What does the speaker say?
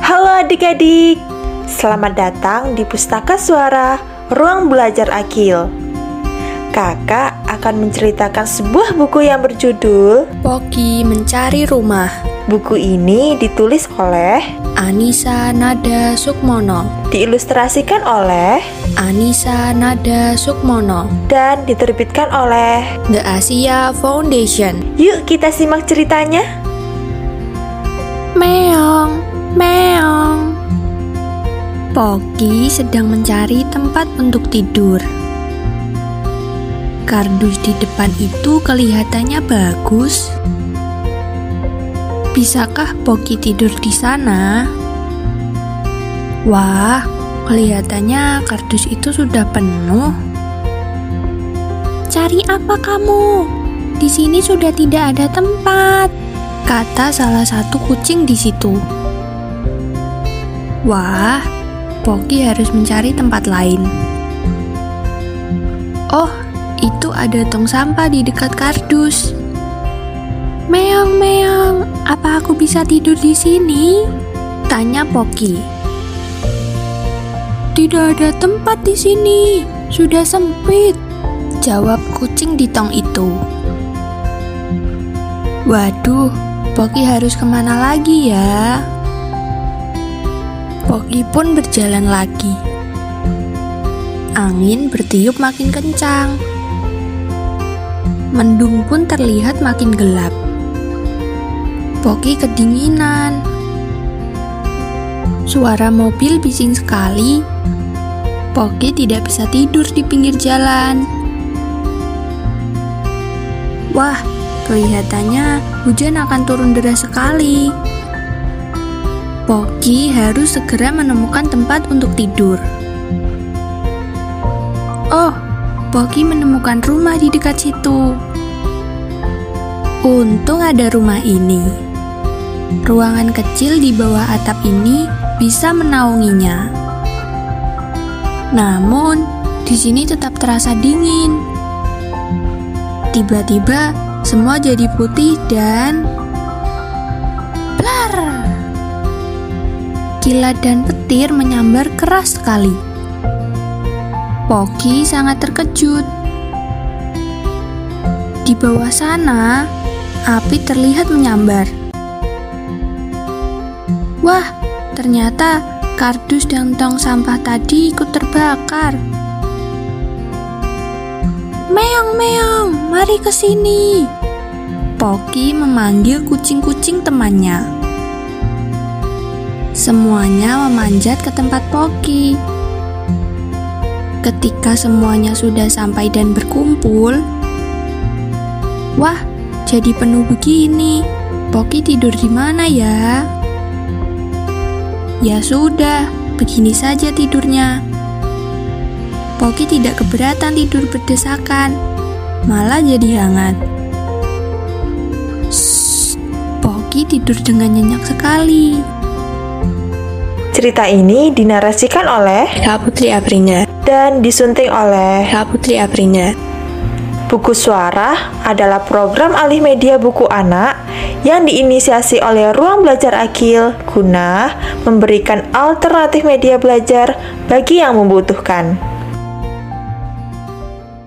Halo adik-adik, selamat datang di Pustaka Suara Ruang Belajar Akil. Kakak akan menceritakan sebuah buku yang berjudul Poki Mencari Rumah. Buku ini ditulis oleh Anissa Nada Sukmono. diilustrasikan oleh Anissa Nada Sukmono. dan diterbitkan oleh The Asia Foundation. Yuk kita simak ceritanya Meong, Poki sedang mencari tempat untuk tidur. Kardus di depan itu kelihatannya bagus. Bisakah Poki tidur di sana? Wah, kelihatannya kardus itu sudah penuh. Cari apa kamu? Di sini sudah tidak ada tempat kata salah satu kucing di situ. Wah, Poki harus mencari tempat lain. Oh, itu ada tong sampah di dekat kardus. Meong, meong, apa aku bisa tidur di sini? Tanya Poki. Tidak ada tempat di sini, sudah sempit. Jawab kucing di tong itu. Waduh, Poki harus ke mana lagi ya? Poki pun berjalan lagi. Angin bertiup makin kencang. Mendung pun terlihat makin gelap. Poki kedinginan. Suara mobil bising sekali. Poki tidak bisa tidur di pinggir jalan. Wah, Kelihatannya hujan akan turun deras sekali. Poki harus segera menemukan tempat untuk tidur. Oh, Poki menemukan rumah di dekat situ. Untung ada rumah ini. Ruangan kecil di bawah atap ini bisa menaunginya. Namun, di sini tetap terasa dingin. Tiba-tiba, semua jadi putih dan blar. Kilat dan petir menyambar keras sekali. Poki sangat terkejut. Di bawah sana, api terlihat menyambar. Wah, ternyata kardus dan tong sampah tadi ikut terbakar. Meong, meong, mari ke sini. Poki memanggil kucing-kucing temannya. Semuanya memanjat ke tempat Poki. Ketika semuanya sudah sampai dan berkumpul, wah, jadi penuh begini. Poki tidur di mana ya? Ya sudah, begini saja tidurnya. Poki tidak keberatan tidur berdesakan, malah jadi hangat. Shh, Poki tidur dengan nyenyak sekali. Cerita ini dinarasikan oleh Kak Putri Aprinya, dan disunting oleh Kak Putri Aprinya. Buku Suara adalah program alih media buku anak yang diinisiasi oleh Ruang Belajar Akil guna memberikan alternatif media belajar bagi yang membutuhkan.